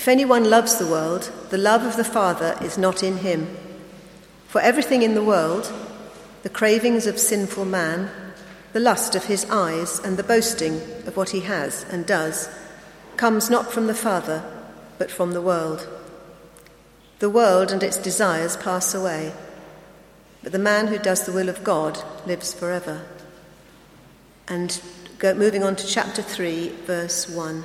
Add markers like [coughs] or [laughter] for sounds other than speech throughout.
If anyone loves the world, the love of the Father is not in him. For everything in the world, the cravings of sinful man, the lust of his eyes, and the boasting of what he has and does, comes not from the Father, but from the world. The world and its desires pass away, but the man who does the will of God lives forever. And go, moving on to chapter 3, verse 1.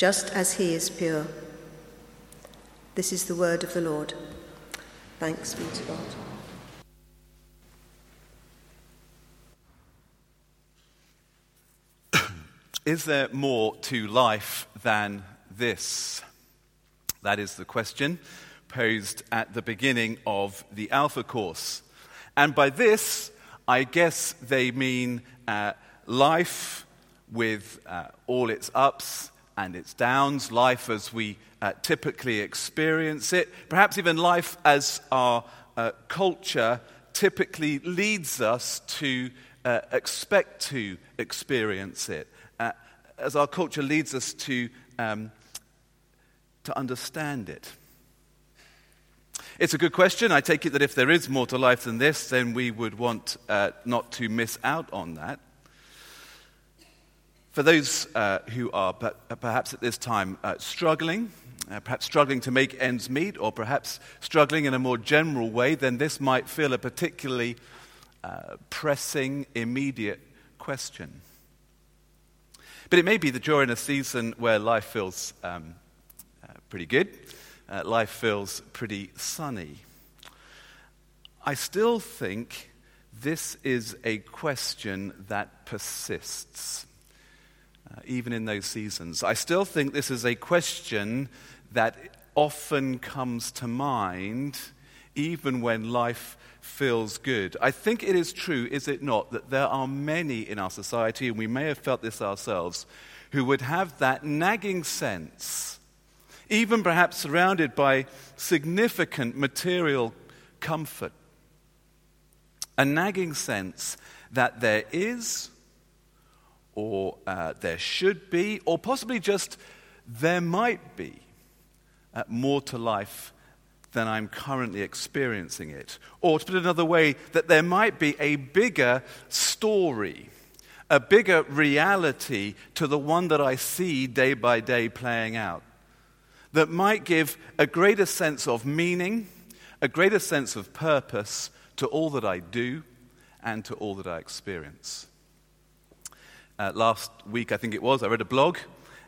just as he is pure. This is the word of the Lord. Thanks be to God. [coughs] Is there more to life than this? That is the question posed at the beginning of the Alpha course. And by this, I guess they mean uh, life with uh, all its ups and its downs, life as we uh, typically experience it, perhaps even life as our uh, culture typically leads us to uh, expect to experience it as our culture leads us to, um, to understand it? It's a good question. I take it that if there is more to life than this, then we would want uh, not to miss out on that. For those uh, who are perhaps at this time uh, struggling, uh, perhaps struggling to make ends meet, or perhaps struggling in a more general way, then this might feel a particularly uh, pressing, immediate question. But it may be that you're in a season where life feels um, uh, pretty good, uh, life feels pretty sunny. I still think this is a question that persists, uh, even in those seasons. I still think this is a question that often comes to mind, even when life feels good. I think it is true, is it not, that there are many in our society, and we may have felt this ourselves, who would have that nagging sense, even perhaps surrounded by significant material comfort, a nagging sense that there is, or uh, there should be, or possibly just there might be uh, more to life than I'm currently experiencing it. Or to put it another way, that there might be a bigger story, a bigger reality to the one that I see day by day playing out, that might give a greater sense of meaning, a greater sense of purpose to all that I do and to all that I experience. Uh, last week, I think it was, I read a blog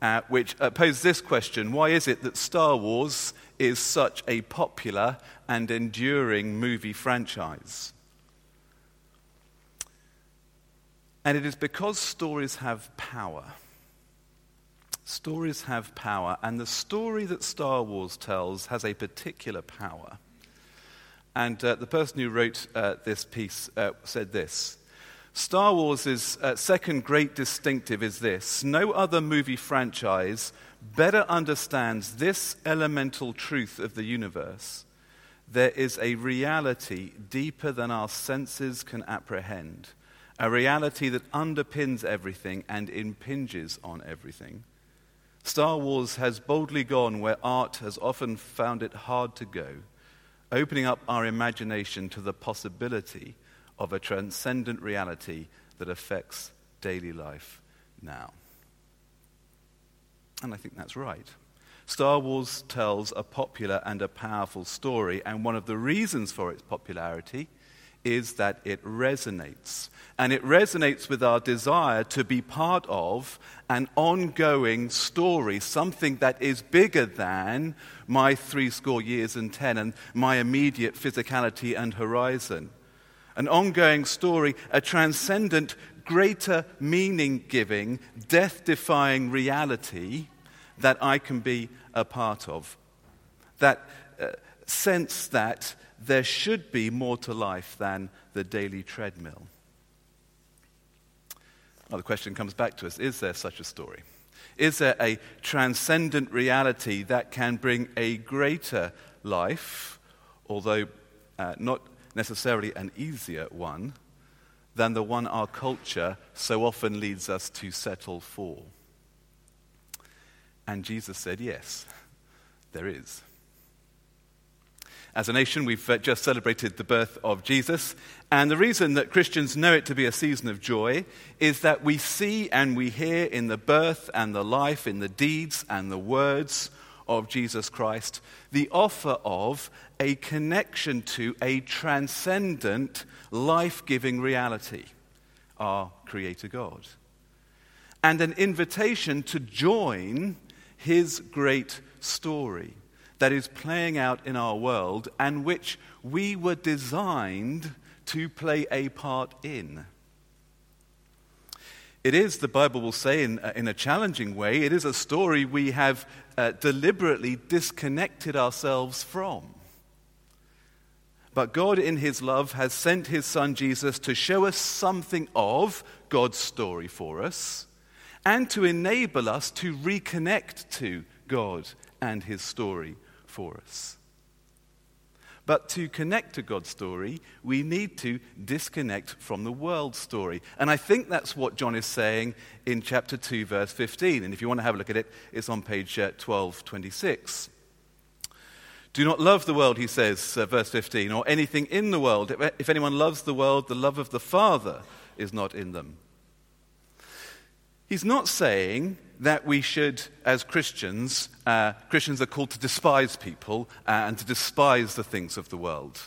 uh, which uh, posed this question Why is it that Star Wars is such a popular and enduring movie franchise. And it is because stories have power. Stories have power, and the story that Star Wars tells has a particular power. And uh, the person who wrote uh, this piece uh, said this Star Wars' uh, second great distinctive is this no other movie franchise better understands this elemental truth of the universe, there is a reality deeper than our senses can apprehend, a reality that underpins everything and impinges on everything. Star Wars has boldly gone where art has often found it hard to go, opening up our imagination to the possibility of a transcendent reality that affects daily life now. And I think that's right. Star Wars tells a popular and a powerful story, and one of the reasons for its popularity is that it resonates. And it resonates with our desire to be part of an ongoing story, something that is bigger than my three score years and ten and my immediate physicality and horizon. An ongoing story, a transcendent greater meaning giving, death defying reality that I can be a part of. That uh, sense that there should be more to life than the daily treadmill. Well, the question comes back to us is there such a story? Is there a transcendent reality that can bring a greater life, although uh, not necessarily an easier one, than the one our culture so often leads us to settle for? And Jesus said, Yes, there is. As a nation, we've uh, just celebrated the birth of Jesus. And the reason that Christians know it to be a season of joy is that we see and we hear in the birth and the life, in the deeds and the words of Jesus Christ, the offer of a connection to a transcendent, life giving reality, our Creator God. And an invitation to join His great story that is playing out in our world and which we were designed to play a part in. It is, the Bible will say in, uh, in a challenging way, it is a story we have uh, deliberately disconnected ourselves from. But God, in His love, has sent His Son Jesus to show us something of God's story for us and to enable us to reconnect to God and His story for us. But to connect to God's story, we need to disconnect from the world story. And I think that's what John is saying in chapter 2, verse 15. And if you want to have a look at it, it's on page 1226. Uh, Do not love the world, he says, uh, verse 15, or anything in the world. If anyone loves the world, the love of the Father is not in them. He's not saying that we should, as Christians, uh, Christians are called to despise people uh, and to despise the things of the world.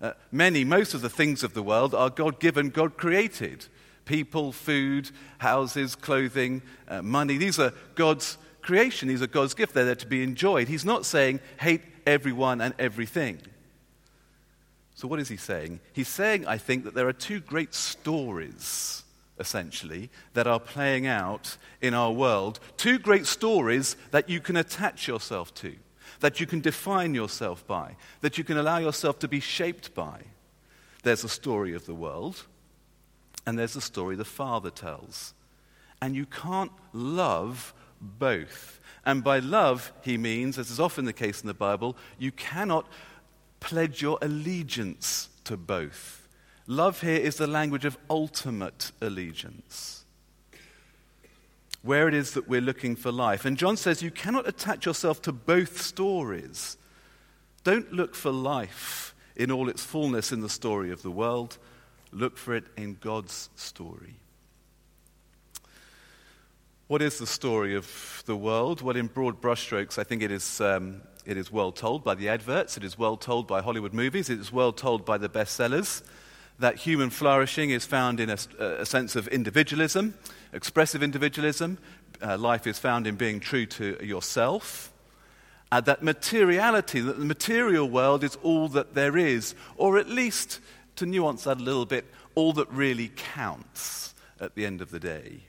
Uh, many, most of the things of the world are God given, God created. People, food, houses, clothing, uh, money. These are God's creation. These are God's gift. They're there to be enjoyed. He's not saying hate everyone and everything. So, what is he saying? He's saying, I think, that there are two great stories essentially, that are playing out in our world. Two great stories that you can attach yourself to, that you can define yourself by, that you can allow yourself to be shaped by. There's a story of the world, and there's a story the Father tells. And you can't love both. And by love, he means, as is often the case in the Bible, you cannot pledge your allegiance to both. Love here is the language of ultimate allegiance, where it is that we're looking for life. And John says you cannot attach yourself to both stories. Don't look for life in all its fullness in the story of the world, look for it in God's story. What is the story of the world? Well, in broad brushstrokes, I think it is, um, it is well told by the adverts, it is well told by Hollywood movies, it is well told by the bestsellers that human flourishing is found in a, a sense of individualism, expressive individualism. Uh, life is found in being true to yourself. Uh, that materiality, that the material world is all that there is, or at least, to nuance that a little bit, all that really counts at the end of the day.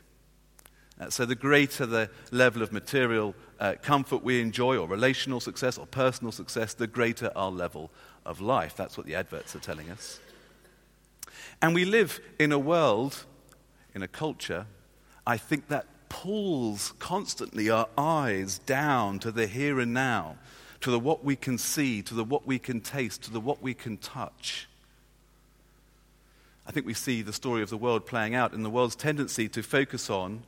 Uh, so, the greater the level of material uh, comfort we enjoy, or relational success, or personal success, the greater our level of life. That's what the adverts are telling us. And we live in a world, in a culture, I think that pulls constantly our eyes down to the here and now, to the what we can see, to the what we can taste, to the what we can touch. I think we see the story of the world playing out in the world's tendency to focus on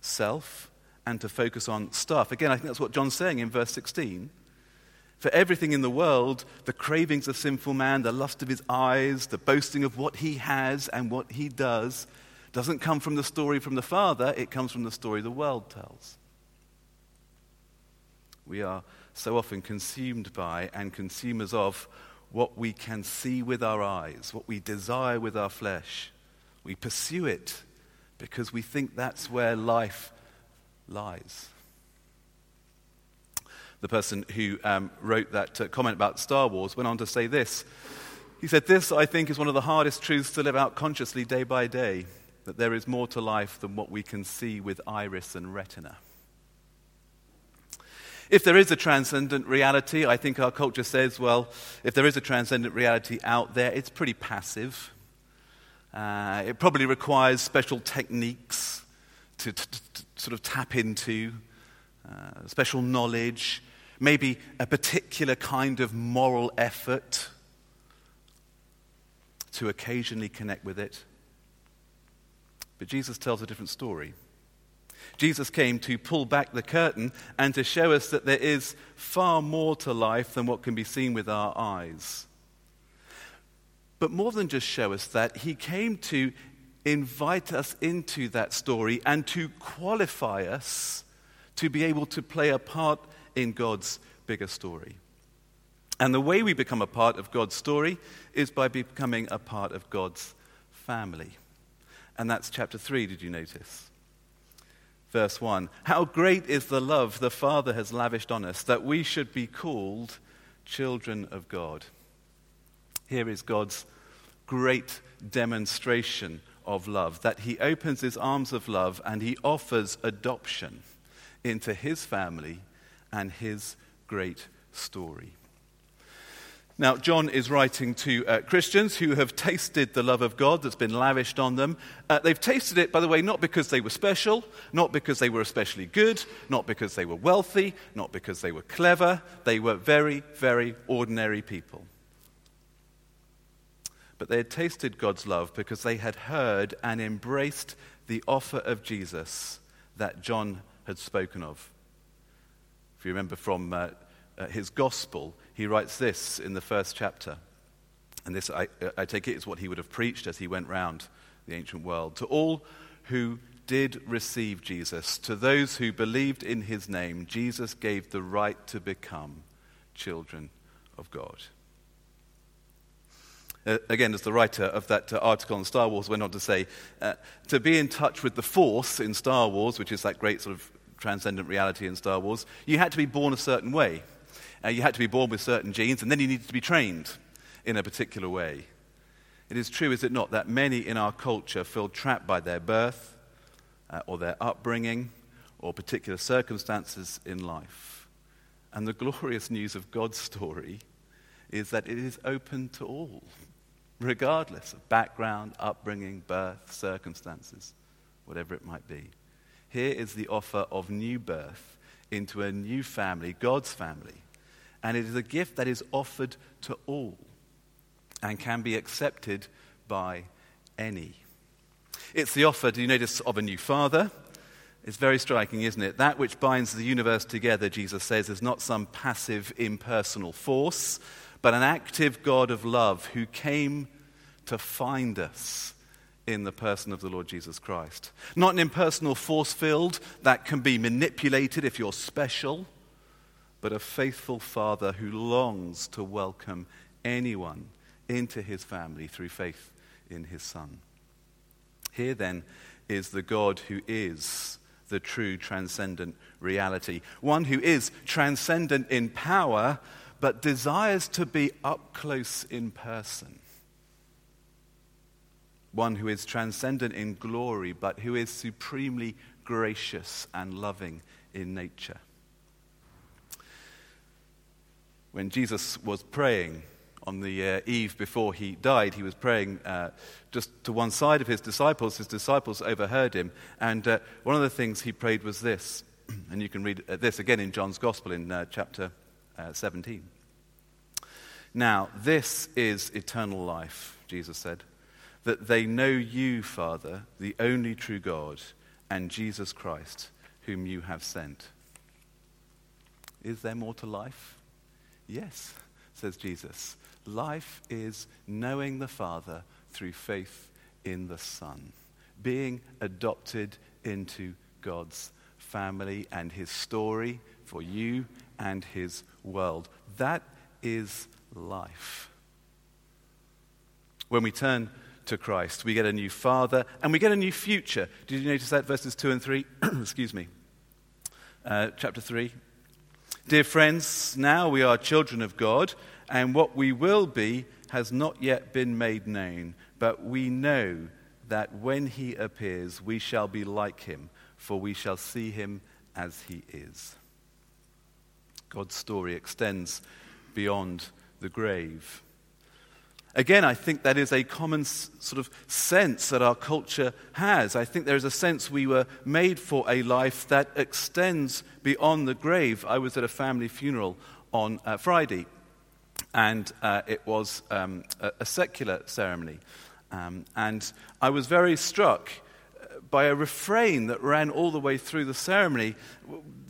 self and to focus on stuff. Again, I think that's what John's saying in verse 16. For everything in the world, the cravings of sinful man, the lust of his eyes, the boasting of what he has and what he does, doesn't come from the story from the Father, it comes from the story the world tells. We are so often consumed by and consumers of what we can see with our eyes, what we desire with our flesh. We pursue it because we think that's where life lies the person who um, wrote that uh, comment about Star Wars, went on to say this. He said, This, I think, is one of the hardest truths to live out consciously day by day that there is more to life than what we can see with iris and retina. If there is a transcendent reality, I think our culture says, well, if there is a transcendent reality out there, it's pretty passive. Uh, it probably requires special techniques to, to, to sort of tap into, uh, special knowledge, maybe a particular kind of moral effort to occasionally connect with it. But Jesus tells a different story. Jesus came to pull back the curtain and to show us that there is far more to life than what can be seen with our eyes. But more than just show us that, he came to invite us into that story and to qualify us to be able to play a part in God's bigger story. And the way we become a part of God's story is by becoming a part of God's family. And that's chapter 3, did you notice? Verse 1 How great is the love the Father has lavished on us that we should be called children of God. Here is God's great demonstration of love that He opens His arms of love and He offers adoption into His family and His great story. Now, John is writing to uh, Christians who have tasted the love of God that's been lavished on them. Uh, they've tasted it, by the way, not because they were special, not because they were especially good, not because they were wealthy, not because they were clever. They were very, very ordinary people. But they had tasted God's love because they had heard and embraced the offer of Jesus that John had spoken of. If you remember from uh, uh his gospel, he writes this in the first chapter. And this, I, I take it, is what he would have preached as he went round the ancient world. To all who did receive Jesus, to those who believed in his name, Jesus gave the right to become children of God. Uh, again, as the writer of that uh, article on Star Wars went on to say, uh, to be in touch with the Force in Star Wars, which is that great sort of transcendent reality in Star Wars, you had to be born a certain way. Uh, you had to be born with certain genes, and then you needed to be trained in a particular way. It is true, is it not, that many in our culture feel trapped by their birth uh, or their upbringing or particular circumstances in life. And the glorious news of God's story is that it is open to all, regardless of background, upbringing, birth, circumstances, whatever it might be. Here is the offer of new birth into a new family, God's family, and it is a gift that is offered to all and can be accepted by any. It's the offer, do you notice, of a new father. It's very striking, isn't it? That which binds the universe together, Jesus says, is not some passive, impersonal force, but an active God of love who came to find us in the person of the Lord Jesus Christ. Not an impersonal force field that can be manipulated if you're special but a faithful father who longs to welcome anyone into his family through faith in his son. Here then is the God who is the true transcendent reality, one who is transcendent in power, but desires to be up close in person. One who is transcendent in glory, but who is supremely gracious and loving in nature when Jesus was praying on the uh, eve before he died, he was praying uh, just to one side of his disciples. His disciples overheard him. And uh, one of the things he prayed was this. [clears throat] And you can read uh, this again in John's Gospel in uh, chapter uh, 17. Now, this is eternal life, Jesus said, that they know you, Father, the only true God, and Jesus Christ, whom you have sent. Is there more to life? Yes, says Jesus. Life is knowing the Father through faith in the Son, being adopted into God's family and his story for you and his world. That is life. When we turn to Christ, we get a new Father and we get a new future. Did you notice that? Verses 2 and 3? [clears throat] Excuse me. Uh, chapter 3, Dear friends, now we are children of God, and what we will be has not yet been made known, but we know that when he appears, we shall be like him, for we shall see him as he is. God's story extends beyond the grave. Again, I think that is a common sort of sense that our culture has. I think there is a sense we were made for a life that extends beyond the grave. I was at a family funeral on uh, Friday, and uh, it was um, a, a, secular ceremony. Um, and I was very struck uh, by a refrain that ran all the way through the ceremony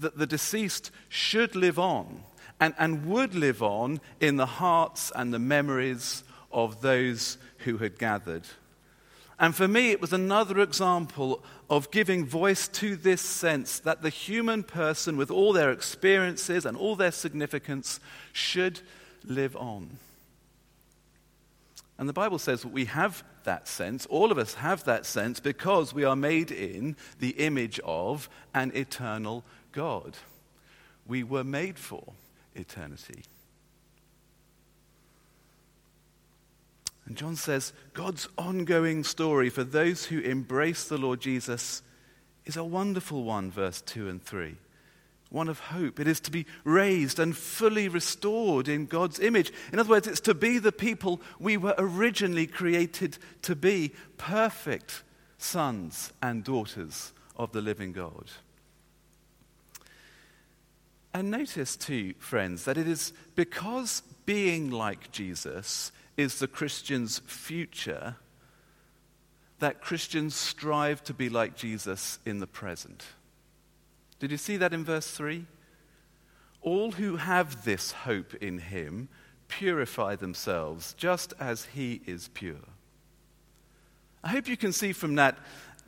that the deceased should live on and, and would live on in the hearts and the memories of those who had gathered. And for me, it was another example of giving voice to this sense that the human person, with all their experiences and all their significance, should live on. And the Bible says we have that sense, all of us have that sense, because we are made in the image of an eternal God. We were made for eternity. And John says God's ongoing story for those who embrace the Lord Jesus is a wonderful one, verse 2 and 3. One of hope. It is to be raised and fully restored in God's image. In other words, it's to be the people we were originally created to be perfect sons and daughters of the living God. And notice, too, friends, that it is because being like Jesus is the Christian's future, that Christians strive to be like Jesus in the present. Did you see that in verse 3? All who have this hope in him purify themselves just as he is pure. I hope you can see from that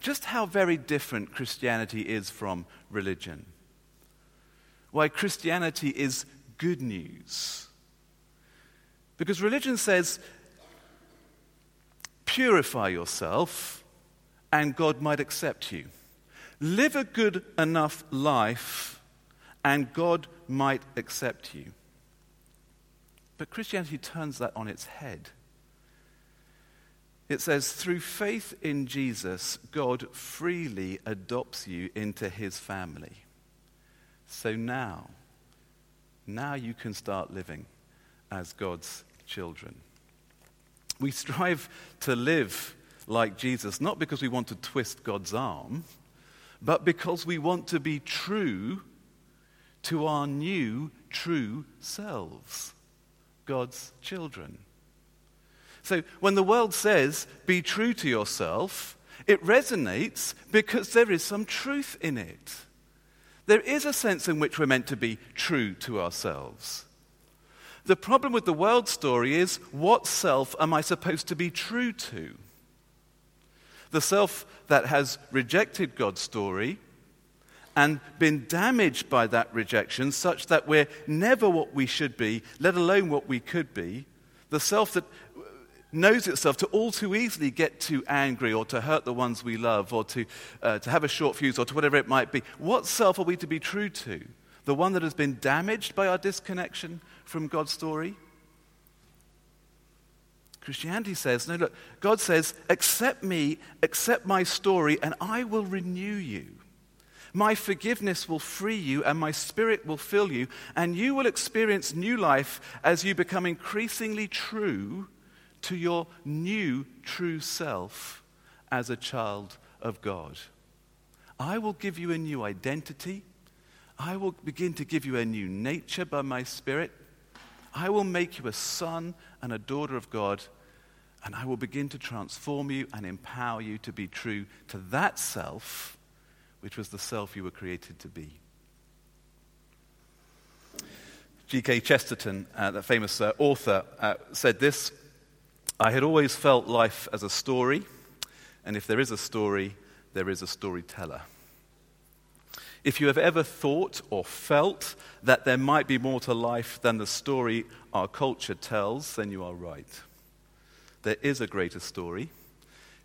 just how very different Christianity is from religion. Why Christianity is good news because religion says, purify yourself and God might accept you. Live a good enough life and God might accept you. But Christianity turns that on its head. It says, through faith in Jesus, God freely adopts you into his family. So now, now you can start living as God's children. We strive to live like Jesus, not because we want to twist God's arm, but because we want to be true to our new, true selves, God's children. So when the world says, be true to yourself, it resonates because there is some truth in it. There is a sense in which we're meant to be true to ourselves. The problem with the world story is what self am I supposed to be true to? The self that has rejected God's story and been damaged by that rejection, such that we're never what we should be, let alone what we could be. The self that knows itself to all too easily get too angry or to hurt the ones we love or to, uh, to have a short fuse or to whatever it might be. What self are we to be true to? The one that has been damaged by our disconnection from God's story? Christianity says, no, look, God says, accept me, accept my story, and I will renew you. My forgiveness will free you, and my spirit will fill you, and you will experience new life as you become increasingly true to your new true self as a child of God. I will give you a new identity. I will begin to give you a new nature by my Spirit. I will make you a son and a daughter of God, and I will begin to transform you and empower you to be true to that self, which was the self you were created to be. G.K. Chesterton, uh, the famous uh, author, uh, said this I had always felt life as a story, and if there is a story, there is a storyteller. If you have ever thought or felt that there might be more to life than the story our culture tells, then you are right. There is a greater story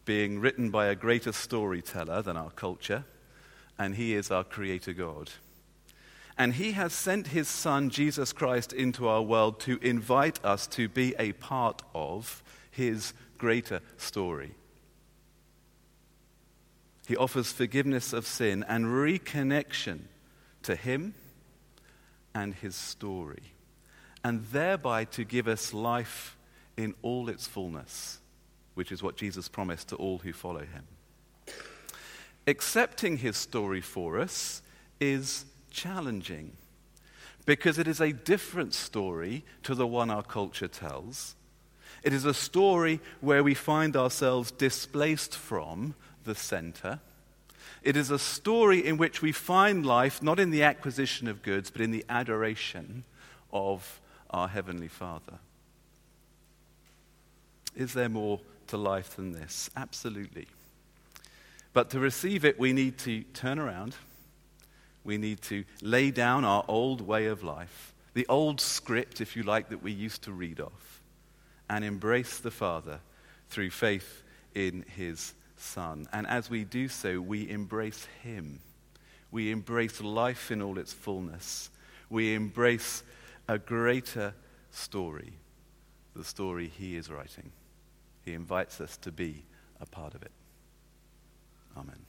being written by a greater storyteller than our culture, and he is our Creator God. And he has sent his Son, Jesus Christ, into our world to invite us to be a part of his greater story. He offers forgiveness of sin and reconnection to Him and his story, and thereby to give us life in all its fullness, which is what Jesus promised to all who follow him. Accepting his story for us is challenging because it is a different story to the one our culture tells. It is a story where we find ourselves displaced from the center. It is a story in which we find life not in the acquisition of goods, but in the adoration of our Heavenly Father. Is there more to life than this? Absolutely. But to receive it, we need to turn around. We need to lay down our old way of life, the old script, if you like, that we used to read off, and embrace the Father through faith in His Son. And as we do so, we embrace Him. We embrace life in all its fullness. We embrace a greater story, the story He is writing. He invites us to be a part of it. Amen.